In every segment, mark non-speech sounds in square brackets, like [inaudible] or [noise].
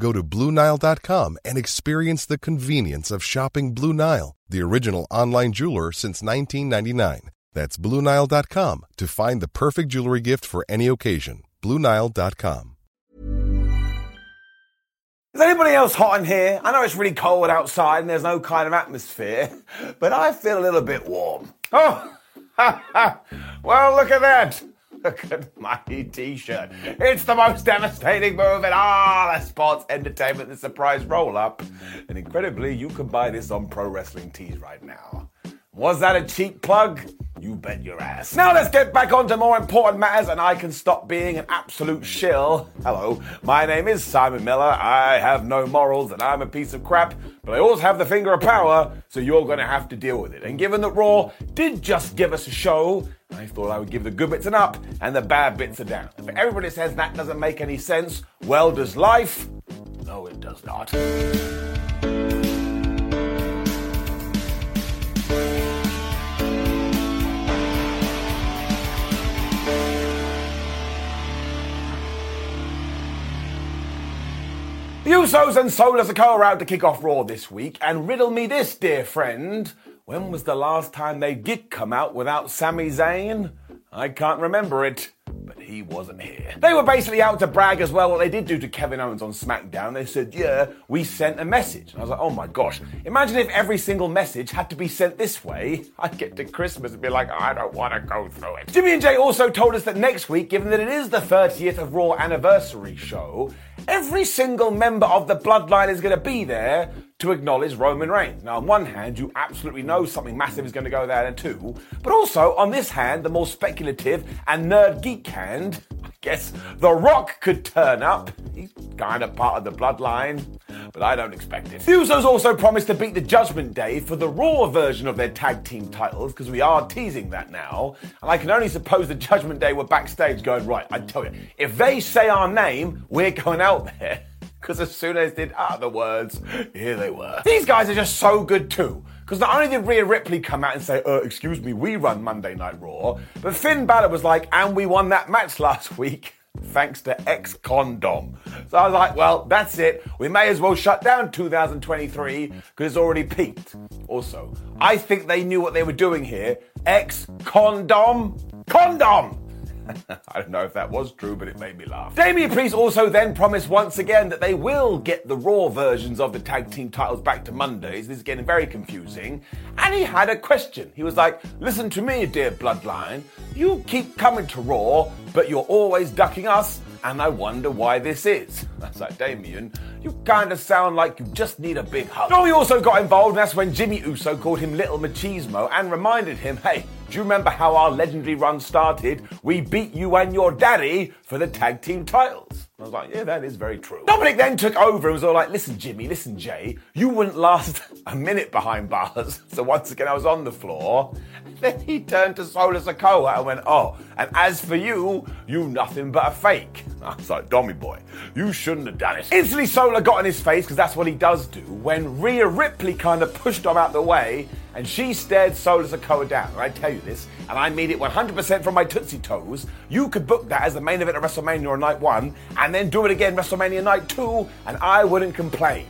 Go to BlueNile.com and experience the convenience of shopping Blue Nile, the original online jeweler since 1999. That's BlueNile.com to find the perfect jewelry gift for any occasion. BlueNile.com. Is anybody else hot in here? I know it's really cold outside and there's no kind of atmosphere, [laughs] but I feel a little bit warm. [laughs] Oh, [laughs] well, look at that. Look at my t-shirt. It's the most devastating move in all of sports entertainment, the surprise roll-up. And incredibly, you can buy this on Pro Wrestling Tees right now. Was that a cheap plug? You bet your ass. Now let's get back on to more important matters and I can stop being an absolute shill. Hello, my name is Simon Miller. I have no morals and I'm a piece of crap, but I always have the finger of power, so you're gonna have to deal with it. And given that Raw did just give us a show, I thought I would give the good bits an up and the bad bits a down. If everybody says that doesn't make any sense, well, does life? No, it does not. The Usos and Solo Sikoa are out to kick off Raw this week, and riddle me this, dear friend. When was the last time they did come out without Sami Zayn? I can't remember it, but he wasn't here. They were basically out to brag as well what they did do to Kevin Owens on SmackDown. They said, yeah, we sent a message. And I was like, oh my gosh, imagine if every single message had to be sent this way. [laughs] I'd get to Christmas and be like, I don't want to go through it. Jimmy and Jay also told us that next week, given that it is the 30th of Raw anniversary show, every single member of the bloodline is going to be there to acknowledge Roman Reigns. Now, on one hand, you absolutely know something massive is going to go there, and two, but also on this hand, the more speculative and nerd geek hand, I guess The Rock could turn up. He's kind of part of the bloodline, but I don't expect it. The Usos also promised to beat the Judgment Day for the Raw version of their tag team titles, because we are teasing that now, and I can only suppose the Judgment Day were backstage going, right, I tell you, if they say our name, we're going out there. Because as soon as did utter words, here they were. These guys are just so good too. Because not only did Rhea Ripley come out and say, uh, excuse me, we run Monday Night Raw, but Finn Balor was like, and we won that match last week [laughs] thanks to X Condom. So I was like, well, that's it. We may as well shut down 2023 because it's already peaked. Also, I think they knew what they were doing here. X Condom? Condom! [laughs] I don't know if that was true, but it made me laugh. Damian Priest also then promised once again that they will get the Raw versions of the tag team titles back to Mondays. This is getting very confusing. And he had a question. He was like, Listen to me, dear Bloodline. You keep coming to Raw, but you're always ducking us and I wonder why this is. [laughs] That's like, Damian, you kind of sound like you just need a big hug. Oh, Joey also got involved, and that's when Jimmy Uso called him Little Machismo and reminded him, hey, do you remember how our legendary run started? We beat you and your daddy for the tag team titles. I was like, yeah, that is very true. Dominik then took over and was all like, listen, Jimmy, listen, Jay, you wouldn't last [laughs] a minute behind bars. [laughs] So once again, I was on the floor. Then he turned to Solo Sikoa and went, oh, and as for you, you nothing but a fake. [laughs] I was like, Dommy boy, you shouldn't have done it. Instantly, Solo got in his face, because that's what he does do, when Rhea Ripley kind of pushed him out the way and she stared Solo Sikoa down. And I tell you this, and I mean it 100% from my Tootsie Toes, you could book that as the main event of WrestleMania on night one, and then do it again WrestleMania night two, and I wouldn't complain.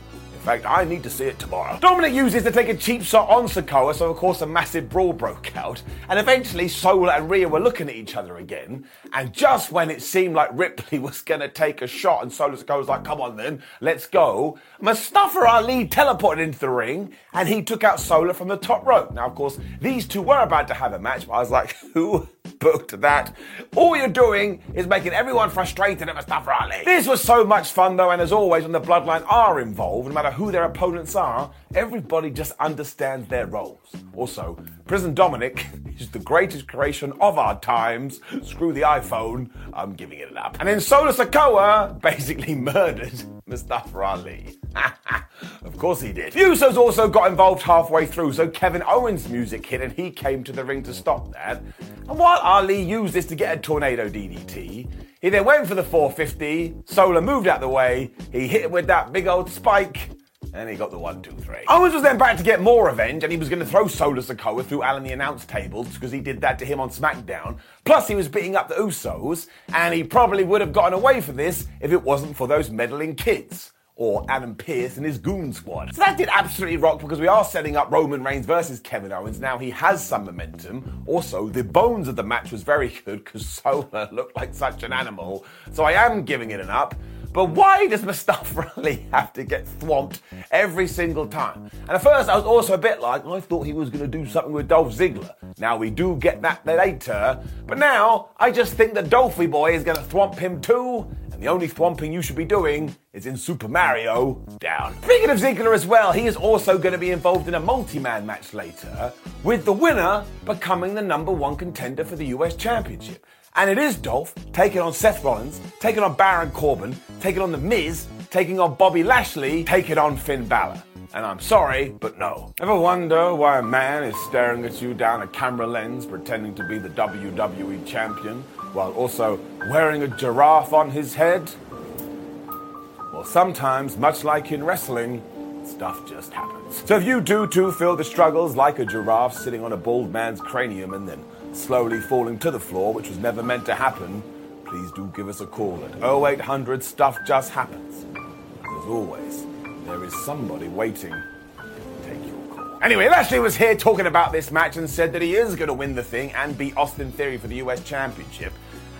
Fact, I need to see it tomorrow. Dominik uses to take a cheap shot on Sikoa, so of course a massive brawl broke out, and eventually Solo and Rhea were looking at each other again, and just when it seemed like Ripley [laughs] was gonna take a shot and Solo Sikoa was like, come on then, let's go, Mustafa Ali teleported into the ring, and he took out Solo from the top rope. Now, of course, these two were about to have a match, but I was like, [laughs] who booked that? All you're doing is making everyone frustrated at Mustafa Ali. This was so much fun though, and as always, when the Bloodline are involved, no matter who their opponents are, everybody just understands their roles. Also, Prison Dominik [laughs] is the greatest creation of our times. Screw the iPhone, I'm giving it up. And then Solo Sikoa [laughs] basically murdered Mustafa Ali. [laughs] of course he did. Usos also got involved halfway through, so Kevin Owens' music hit and he came to the ring to stop that. And while Ali used this to get a tornado DDT, he then went for the 450, Solo moved out the way, he hit it with that big old spike, and he got the one, two, three. Owens was then back to get more revenge, and he was going to throw Solo Sikoa through Alan the announce tables because he did that to him on SmackDown. Plus, he was beating up the Usos, and he probably would have gotten away from this if it wasn't for those meddling kids or Adam Pearce and his goon squad. So that did absolutely rock because we are setting up Roman Reigns versus Kevin Owens. Now he has some momentum. Also, the bones of the match was very good because Solo [laughs] looked like such an animal. So I am giving it an up. But why does Mustafa [laughs] Ali have to get thwomped every single time? And at first, I was also a bit like, I thought he was going to do something with Dolph Ziggler. Now we do get that later, but now I just think that Dolphy Boy is going to thwomp him too, and the only thwomping you should be doing is in Super Mario Down. Speaking of Ziggler as well, he is also going to be involved in a multi-man match later, with the winner becoming the number one contender for the US Championship. And it is Dolph taking on Seth Rollins, taking on Baron Corbin, taking on The Miz, taking on Bobby Lashley, taking on Finn Balor. And I'm sorry, but no. Ever wonder why a man is staring at you down a camera lens pretending to be the WWE champion while also wearing a giraffe on his head? Well, sometimes, much like in wrestling, stuff just happens. So if you do too feel the struggles like a giraffe sitting on a bald man's cranium and then slowly falling to the floor, which was never meant to happen, please do give us a call at 0800 Stuff Just Happens. As always, there is somebody waiting to take your call. Anyway, Lashley was here talking about this match and said that he is going to win the thing and beat Austin Theory for the US Championship.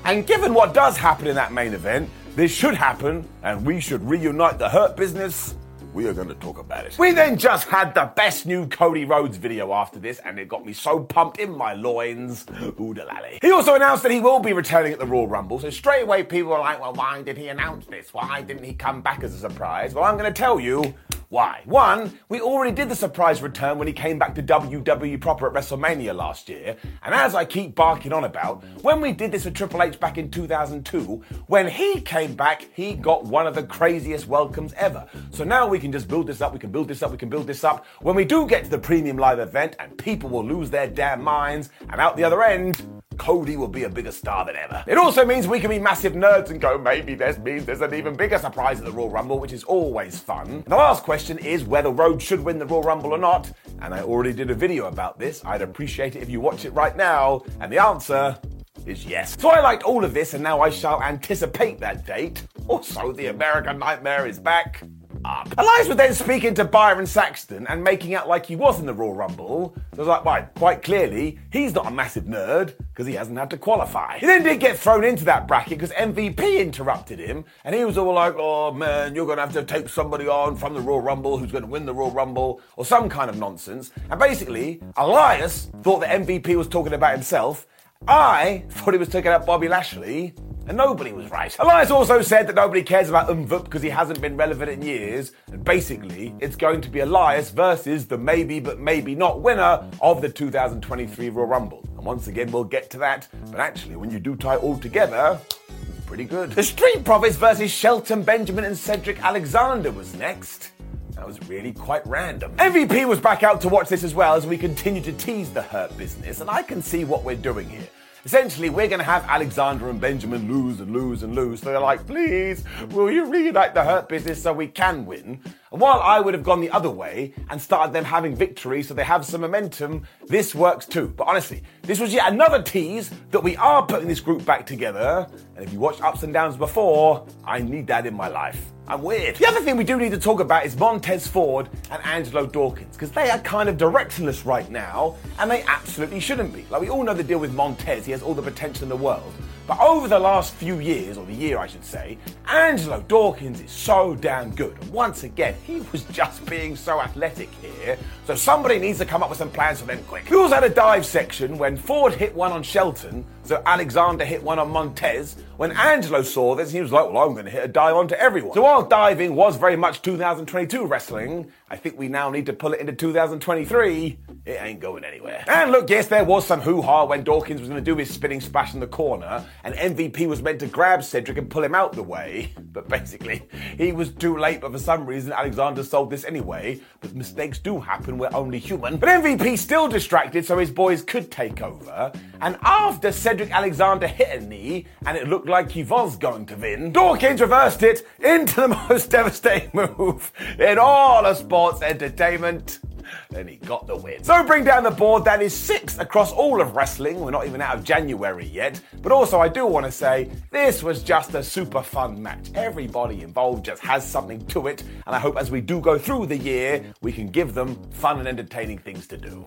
And given what does happen in that main event, this should happen, and we should reunite the Hurt business we are going to talk about it. We then just had the best new Cody Rhodes video after this, and it got me so pumped in my loins. Oodalally. He also announced that he will be returning at the Royal Rumble, so straight away people were like, well, why did he announce this? Why didn't he come back as a surprise? Well, I'm going to tell you why? One, we already did the surprise return when he came back to WWE proper at WrestleMania last year. And as I keep barking on about, when we did this with Triple H back in 2002, when he came back, he got one of the craziest welcomes ever. So now we can just build this up, we can build this up, we can build this up. When we do get to the premium live event and people will lose their damn minds, and out the other end, Cody will be a bigger star than ever. It also means we can be massive nerds and go, maybe this means there's an even bigger surprise at the Royal Rumble, which is always fun. The last question is whether Rhodes should win the Royal Rumble or not, and I already did a video about this. I'd appreciate it if you watch it right now, and the answer is yes. So I liked all of this, and now I shall anticipate that date. Also, the American Nightmare is back up. Elias was then speaking to Byron Saxton and making out like he was in the Royal Rumble. So I was like, right, quite clearly, he's not a massive nerd because he hasn't had to qualify. He then did get thrown into that bracket because MVP interrupted him and he was all like, oh man, you're going to have to take somebody on from the Royal Rumble who's going to win the Royal Rumble or some kind of nonsense. And basically, Elias thought that MVP was talking about himself. I thought he was talking about Bobby Lashley and nobody was right. Elias also said that nobody cares about Umvup because he hasn't been relevant in years, and basically, it's going to be Elias versus the maybe but maybe not winner of the 2023 Royal Rumble. And once again, we'll get to that, but actually, when you do tie all together, it's pretty good. The Street Profits versus Shelton Benjamin and Cedric Alexander was next. That was really quite random. MVP was back out to watch this as well as we continue to tease the Hurt business, and I can see what we're doing here. Essentially, we're going to have Alexander and Benjamin lose and lose and lose. So they're like, please, will you reunite the Hurt business so we can win? And while I would have gone the other way and started them having victory so they have some momentum, this works too. But honestly, this was yet another tease that we are putting this group back together. And if you watched Ups and Downs before, I need that in my life. I'm weird. The other thing we do need to talk about is Montez Ford and Angelo Dawkins, because they are kind of directionless right now, and they absolutely shouldn't be. Like, we all know the deal with Montez, he has all the potential in the world. But over the last few years, or the year I should say, Angelo Dawkins is so damn good. And once again, he was [laughs] just being so athletic here. So somebody needs to come up with some plans for them quick. We also had a dive section when Ford hit one on Shelton, so Alexander hit one on Montez. When Angelo saw this, he was like, well, I'm going to hit a dive onto everyone. So while diving was very much 2022 wrestling, I think we now need to pull it into 2023. It ain't going anywhere. And look, yes, there was some hoo-ha when Dawkins was going to do his spinning splash in the corner, and MVP was meant to grab Cedric and pull him out the way. [laughs] But basically, he was too late, but for some reason, Alexander sold this anyway. But mistakes do happen, we're only human. But MVP still distracted so his boys could take over. And after Cedric Alexander hit a knee, and it looked like he was going to win, Dawkins reversed it into the [laughs] most devastating move in all of sports entertainment. Then he got the win. So bring down the board. That is six across all of wrestling. We're not even out of January yet. But also, I do want to say this was just a super fun match. Everybody involved just has something to it. And I hope as we do go through the year, we can give them fun and entertaining things to do.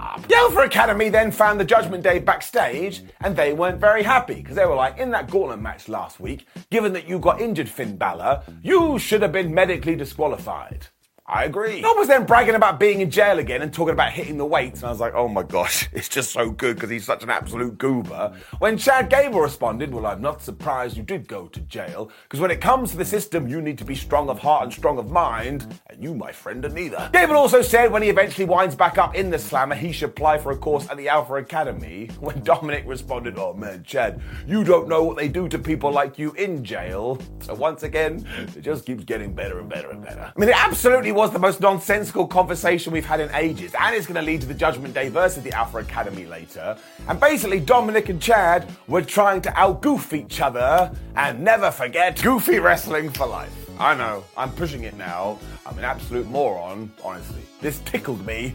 Up. The Alpha Academy then found the Judgment Day backstage, and they weren't very happy because they were like, in that gauntlet match last week, given that you got injured, Finn Balor, you should have been medically disqualified. I agree. Nob was then bragging about being in jail again and talking about hitting the weights, and I was like, oh my gosh, [laughs] it's just so good because he's such an absolute goober. When Chad Gable responded, well, I'm not surprised you did go to jail, because when it comes to the system, you need to be strong of heart and strong of mind, and you, my friend, are neither. Gable also said when he eventually winds back up in the slammer, he should apply for a course at the Alpha Academy. [laughs] When Dominik responded, oh man, Chad, you don't know what they do to people like you in jail. So once again, it just keeps getting better and better and better. I mean, it absolutely was the most nonsensical conversation we've had in ages, and it's going to lead to the Judgment Day versus the Alpha Academy later. And basically, Dominik and Chad were trying to outgoof each other, and never forget, goofy wrestling for life. I know, I'm pushing it now. I'm an absolute moron, honestly. This tickled me.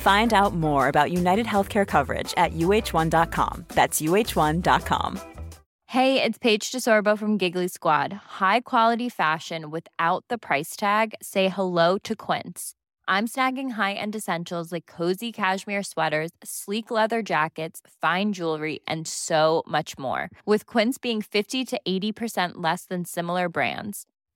Find out more about United Healthcare coverage at uh1.com. That's uh1.com. Hey, it's Paige DeSorbo from Giggly Squad. High quality fashion without the price tag. Say hello to Quince. I'm snagging high-end essentials like cozy cashmere sweaters, sleek leather jackets, fine jewelry, and so much more. With Quince being 50 to 80% less than similar brands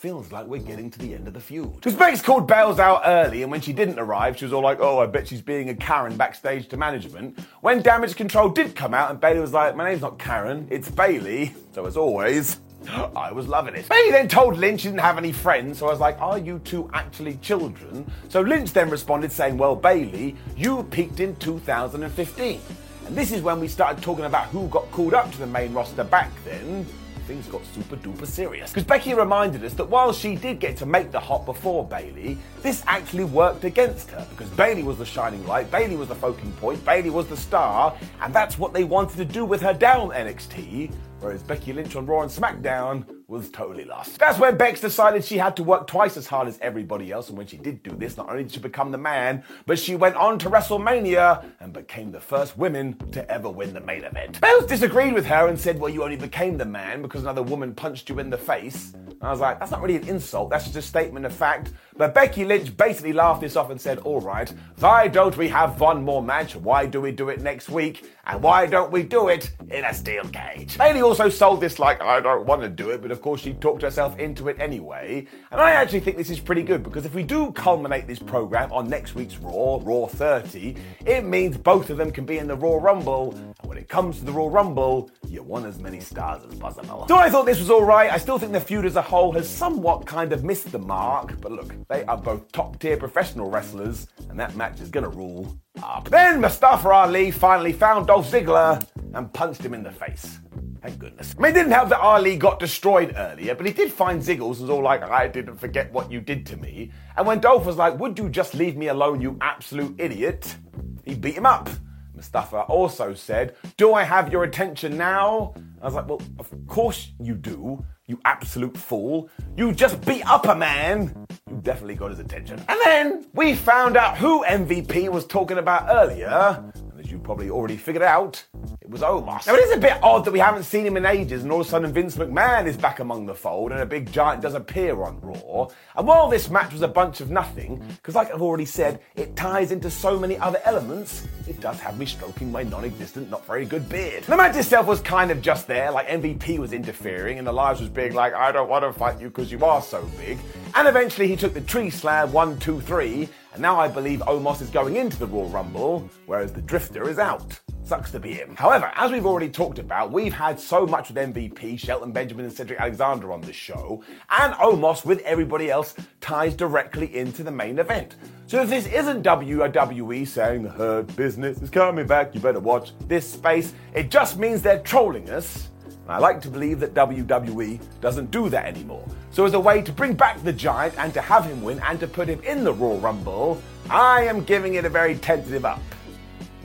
Feels like we're getting to the end of the feud. Because Bex called Bells out early, and when she didn't arrive, she was all like, oh, I bet she's being a Karen backstage to management. When Damage Control did come out, and Bayley was like, my name's not Karen, it's Bayley. So as always, [gasps] I was loving it. Bayley then told Lynch she didn't have any friends, so I was like, Are you two actually children? So Lynch then responded saying, Well, Bayley, you peaked in 2015. And this is when we started talking about who got called up to the main roster back then. Things got super duper serious. Because Becky reminded us that while she did get to make the hop before Bayley, this actually worked against her. Because Bayley was the shining light, Bayley was the focal point, Bayley was the star, and that's what they wanted to do with her down NXT. Whereas Becky Lynch on Raw and SmackDown was totally lost. That's when Bex decided she had to work twice as hard as everybody else, and when she did do this, not only did she become the man, but she went on to WrestleMania and became the first woman to ever win the main event. Bells disagreed with her and said, Well, you only became the man because another woman punched you in the face. And I was like, That's not really an insult, that's just a statement of fact. But Becky Lynch basically laughed this off and said, All right, why don't we have one more match? Why do we do it next week? And why don't we do it in a steel cage? Bayley also sold this like, I don't want to do it, but of course she talked herself into it anyway. And I actually think this is pretty good because if we do culminate this program on next week's Raw, Raw 30, it means both of them can be in the Raw Rumble. And when it comes to the Raw Rumble, you want as many stars as possible. So I thought this was alright. I still think the feud as a whole has somewhat kind of missed the mark. But look, they are both top tier professional wrestlers, and that match is gonna rule up. Then Mustafa Ali finally found Dolph Ziggler and punched him in the face. Thank goodness. I mean, didn't help that Ali got destroyed earlier, but he did find Ziggles and was all like, I didn't forget what you did to me. And when Dolph was like, Would you just leave me alone, you absolute idiot? He beat him up. Mustafa also said, Do I have your attention now? I was like, Well, of course you do, you absolute fool. You just beat up a man. You definitely got his attention. And then we found out who MVP was talking about earlier. You probably already figured out, it was Omos. Now, it is a bit odd that we haven't seen him in ages, and all of a sudden Vince McMahon is back among the fold, and a big giant does appear on Raw. And while this match was a bunch of nothing, because like I've already said, it ties into so many other elements, it does have me stroking my non existent, not very good beard. The match itself was kind of just there, like MVP was interfering, and Elias was being like, I don't want to fight you because you are so big. And eventually he took the tree slab one, two, three, and now I believe Omos is going into the Royal Rumble, whereas the Drifter is out. Sucks to be him. However, as we've already talked about, we've had so much with MVP, Shelton Benjamin, and Cedric Alexander on the show, and Omos with everybody else ties directly into the main event. So if this isn't WWE saying the hurt business is coming back, you better watch this space, it just means they're trolling us. I like to believe that WWE doesn't do that anymore. So, as a way to bring back the Giant and to have him win and to put him in the Raw Rumble, I am giving it a very tentative up.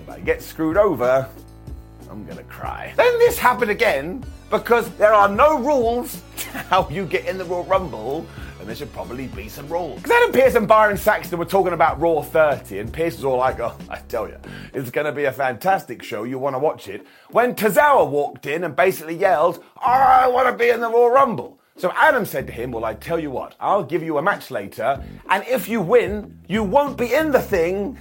If I get screwed over, I'm gonna cry. Then this happened again because there are no rules [laughs] to how you get in the Royal Rumble, there should probably be some rules. Because Adam Pearce and Byron Saxton were talking about Raw 30, and Pearce was all like, oh, I tell you, it's gonna be a fantastic show, you wanna watch it. When Tozawa walked in and basically yelled, I wanna be in the Raw Rumble. So Adam said to him, Well, I tell you what, I'll give you a match later, and if you win, you won't be in the thing,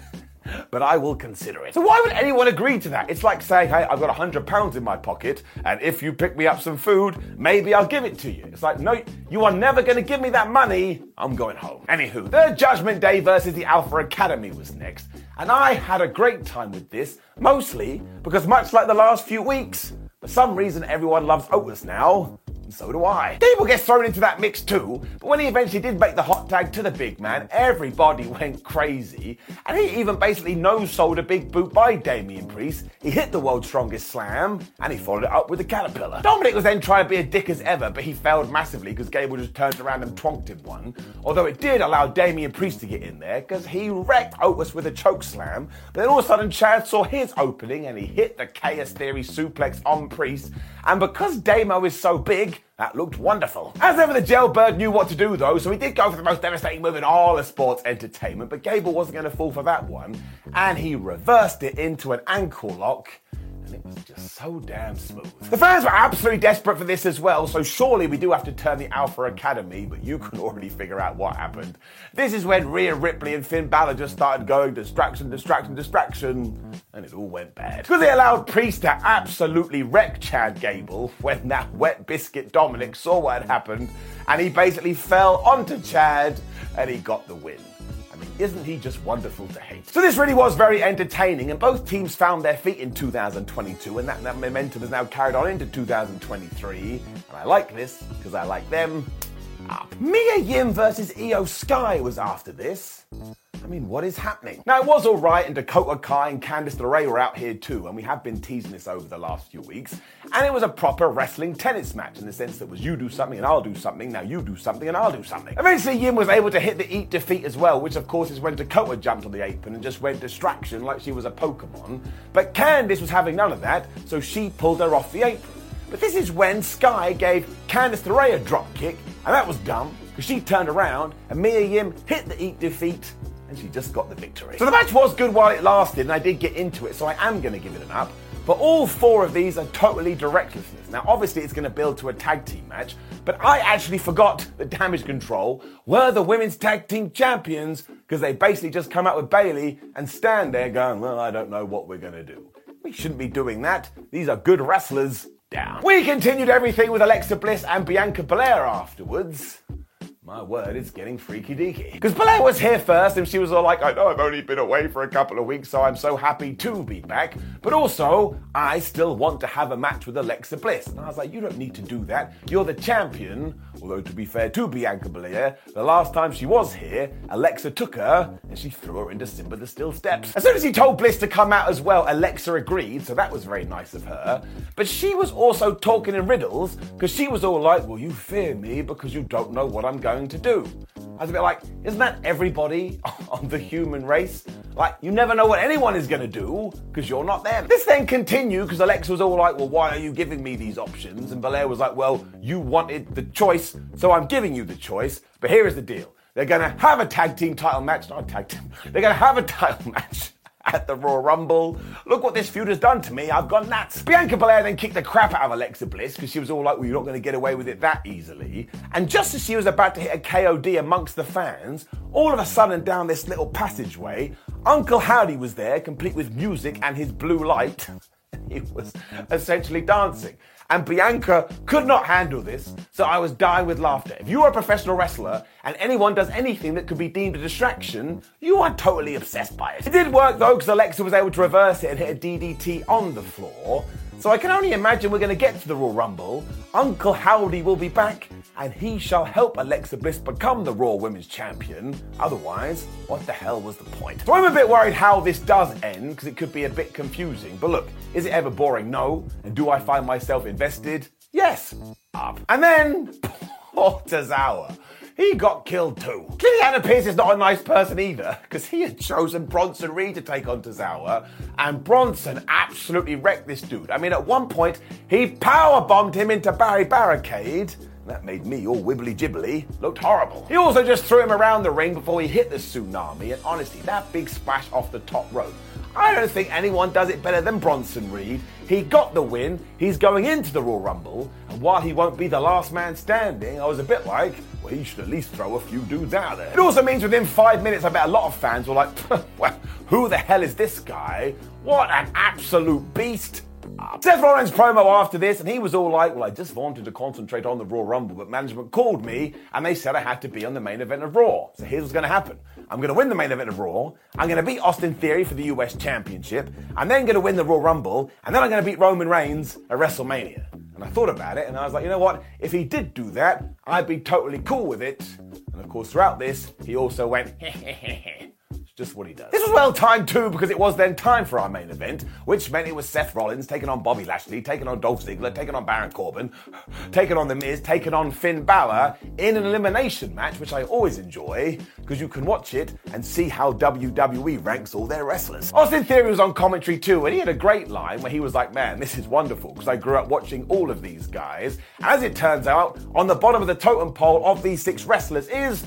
but I will consider it. So why would anyone agree to that? It's like saying, Hey, I've got a hundred pounds in my pocket, and if you pick me up some food, maybe I'll give it to you. It's like, No, you are never going to give me that money. I'm going home. Anywho, the Judgment Day versus the Alpha Academy was next, and I had a great time with this, mostly because much like the last few weeks, for some reason everyone loves Otis now. So do I. Gable gets thrown into that mix too, but when he eventually did make the hot tag to the big man, everybody [laughs] went crazy, and he even basically no-sold a big boot by Damian Priest. He hit the world's strongest slam, and he followed it up with a caterpillar. Dominik was then trying to be a dick as ever, but he failed massively because Gable just turned around and twonked him one. Although it did allow Damian Priest to get in there, because he wrecked Otis with a choke slam, but then all of a sudden Chad saw his opening and he hit the Chaos Theory suplex on Priest, and because Damo is so big, that looked wonderful. As ever, the jailbird knew what to do though, so he did go for the most devastating move in all of sports entertainment, but Gable wasn't going to fall for that one, and he reversed it into an ankle lock. And it was just so damn smooth. The fans were absolutely desperate for this as well, so surely we do have to turn the Alpha Academy, but you [laughs] can already figure out what happened. This is when Rhea Ripley and Finn Balor just started going distraction, distraction, distraction, and it all went bad. Because they allowed Priest to absolutely wreck Chad Gable when that wet biscuit Dominik saw what had happened, and he basically fell onto Chad and he got the win. Isn't he just wonderful to hate? So this really was very entertaining, and both teams found their feet in 2022, and that, that momentum is now carried on into 2023. And I like this because I like them up. Mia Yim versus Iyo Sky was after this. I mean, what is happening? Now, it was alright, and Dakota Kai and Candice LeRae were out here too, and we have been teasing this over the last few weeks. And it was a proper wrestling tennis match in the sense that was you do something and I'll do something, now you do something and I'll do something. Eventually, Yim was able to hit the eat defeat as well, which of course is when Dakota jumped on the apron and just went distraction like she was a Pokemon. But Candice was having none of that, so she pulled her off the apron. But this is when Sky gave Candice LeRae a drop kick, and that was dumb because she turned around and Mia Yim hit the eat defeat and she just got the victory. So the match was good while it lasted, and I did get into it, so I am going to give it an up. But all four of these are totally directlessness. Now, obviously, it's going to build to a tag team match, but I actually forgot that Damage Control were the women's tag team champions because they basically just come out with Bayley and stand there going, Well, I don't know what we're going to do. We shouldn't be doing that. These are good wrestlers. Down. We continued everything with Alexa Bliss and Bianca Belair afterwards. My word, it's getting freaky deaky. Because Belair was here first and she was all like, I know I've only been away for a couple of weeks, so I'm so happy to be back. But also, I still want to have a match with Alexa Bliss. And I was like, you don't need to do that. You're the champion. Although, to be fair to Bianca Belair, the last time she was here, Alexa took her and she threw her into Simba the Steel Steps. As soon as he told Bliss to come out as well, Alexa agreed, so that was very nice of her. But she was also talking in riddles because she was all like, Well, you fear me because you don't know what I'm going to do. I was a bit like, Isn't that everybody [laughs] on the human race? Like, you never know what anyone is going to do because you're not them. This then continued because Alexa was all like, Well, why are you giving me these options? And Belair was like, Well, you wanted the choice, so I'm giving you the choice. But here is the deal they're going to have a tag team title match, not a tag team, [laughs] they're going to have a title [laughs] match at the Royal Rumble. Look what this feud has done to me. I've gone nuts. Bianca Belair then kicked the crap out of Alexa Bliss because she was all like, well, you're not going to get away with it that easily. And just as she was about to hit a KOD amongst the fans, all of a sudden down this little passageway, Uncle Howdy was there, complete with music and his blue light. [laughs] he was essentially dancing. And Bianca could not handle this, so I was dying with laughter. If you are a professional wrestler and anyone does anything that could be deemed a distraction, you are totally obsessed by it. It did work though, because Alexa was able to reverse it and hit a DDT on the floor. So I can only imagine we're going to get to the Royal Rumble. Uncle Howdy will be back, and he shall help Alexa Bliss become the Raw Women's Champion. Otherwise, what the hell was the point? So I'm a bit worried how this does end, because it could be a bit confusing. But look, is it ever boring? No. And do I find myself invested? Yes. Up. And then, [laughs] poor Tozawa he got killed too. Adam Pearce is not a nice person either, because he had chosen Bronson Reed to take on Tozawa, and Bronson absolutely wrecked this dude. I mean, at one point, he power bombed him into Barry Barricade. That made me all wibbly jibbly. Looked horrible. He also just threw him around the ring before he hit the tsunami, and honestly, that big splash off the top rope. I don't think anyone does it better than Bronson Reed. He got the win, he's going into the Royal Rumble, and while he won't be the last man standing, I was a bit like, well, he should at least throw a few dudes out there. It also means within five minutes, I bet a lot of fans were like, [laughs] well, who the hell is this guy? What an absolute beast! Seth Rollins promo after this, and he was all like, Well, I just wanted to concentrate on the Raw Rumble, but management called me and they said I had to be on the main event of Raw. So here's what's going to happen I'm going to win the main event of Raw, I'm going to beat Austin Theory for the US Championship, I'm then going to win the Raw Rumble, and then I'm going to beat Roman Reigns at WrestleMania. And I thought about it, and I was like, you know what? If he did do that, I'd be totally cool with it. And of course, throughout this, he also went, [laughs] just what he does. This was well timed too because it was then time for our main event, which meant it was Seth Rollins taking on Bobby Lashley, taking on Dolph Ziggler, taking on Baron Corbin, taking on The Miz, taking on Finn Balor in an elimination match, which I always enjoy because you can watch it and see how WWE ranks all their wrestlers. Austin Theory was on commentary too, and he had a great line where he was like, Man, this is wonderful because I grew up watching all of these guys. As it turns out, on the bottom of the totem pole of these six wrestlers is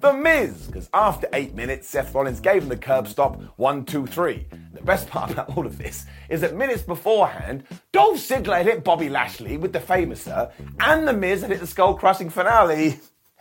The Miz, because after eight minutes, Seth Rollins gave him the curb stop one, two, three. The best part about all of this is that minutes beforehand, Dolph Ziggler hit Bobby Lashley with the Fameasser, and The Miz had hit the skull crushing finale.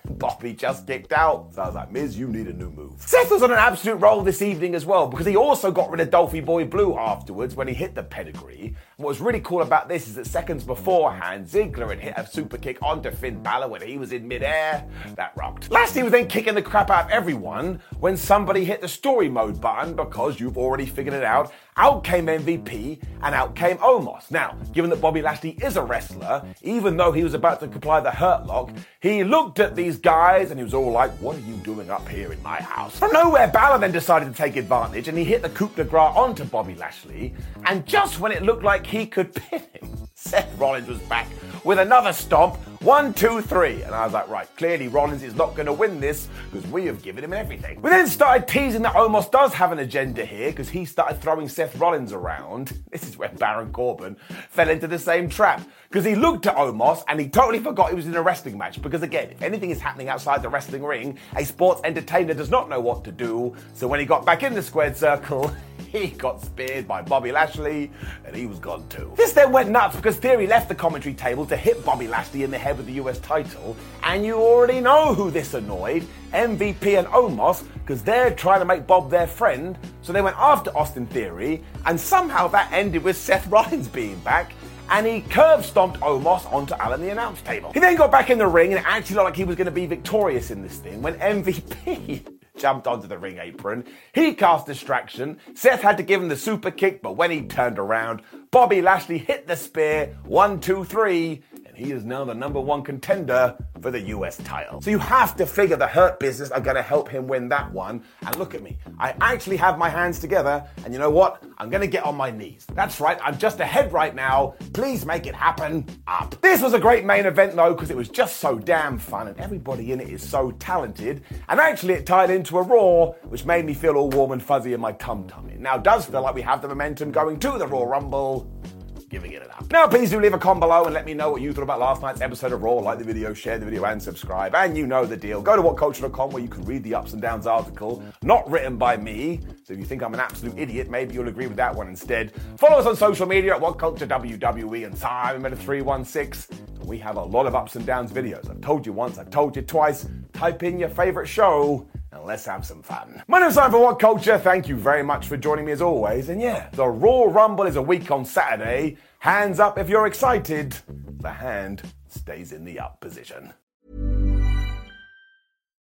Bobby just kicked out. So I was like, Miz, you need a new move. Seth was on an absolute roll this evening as well because he also got rid of Dolphy Boy Blue afterwards when he hit the pedigree. What was really cool about this is that seconds beforehand, Ziggler had hit a super kick onto Finn Balor when he was in midair. That rocked. Lashley was then kicking the crap out of everyone when somebody hit the story mode button because you've already figured it out. Out came MVP and out came Omos. Now, given that Bobby Lashley is a wrestler, even though he was about to apply the hurt lock, he looked at these guys and he was all like, What are you doing up here in my house? From nowhere, Balor then decided to take advantage and he hit the coup de grace onto Bobby Lashley. And just when it looked like he could [laughs] pin him, Seth Rollins was back with another stomp. One, two, three. And I was like, right, clearly Rollins is not going to win this because we have given him everything. We then started teasing that Omos does have an agenda here because he started throwing Seth Rollins around. [laughs] This is where Baron Corbin fell into the same trap because he looked at Omos and he totally forgot he was in a wrestling match. Because again, if anything is happening outside the wrestling ring, a sports entertainer does not know what to do. So when he got back in the squared circle, [laughs] he got speared by Bobby Lashley, and he was gone too. This then went nuts because Theory left the commentary table to hit Bobby Lashley in the head with the US title, and you already know who this annoyed MVP and Omos, because they're trying to make Bob their friend, so they went after Austin Theory, and somehow that ended with Seth [laughs] Rollins being back and he curb stomped Omos onto Alan the announce table. He then got back in the ring and it actually looked like he was going to be victorious in this thing when MVP [laughs] jumped onto the ring apron. He cast distraction. Seth had to give him the super kick, but when he turned around, Bobby Lashley hit the spear. One, two, three. He is now the number one contender for the US title. So you have to figure the Hurt business are going to help him win that one. And look at me. I actually have my hands together. And you know what? I'm going to get on my knees. That's right. I'm just ahead right now. Please make it happen up. This was a great main event though, because it was just so damn fun and everybody in it is so talented. And actually it tied into a Raw, which made me feel all warm and fuzzy in my tum tum. It now does feel like we have the momentum going to the Raw Rumble giving it an up. Now, please do leave a comment below and let me know what you thought about last night's episode of Raw. Like the video, share the video, and subscribe. And you know the deal. Go to whatculture.com where you can read the ups and downs article, not written by me. So if you think I'm an absolute idiot, maybe you'll agree with that one instead. Follow us on social media at WhatCultureWWE and Simon 316. We have a lot of ups and downs videos. I've told you once, I've told you twice. Type in your favorite show and let's have some fun. My name's Simon for What Culture. Thank you very much for joining me as always. And yeah, the Raw Rumble is a week on Saturday. Hands up if you're excited. The hand stays in the up position.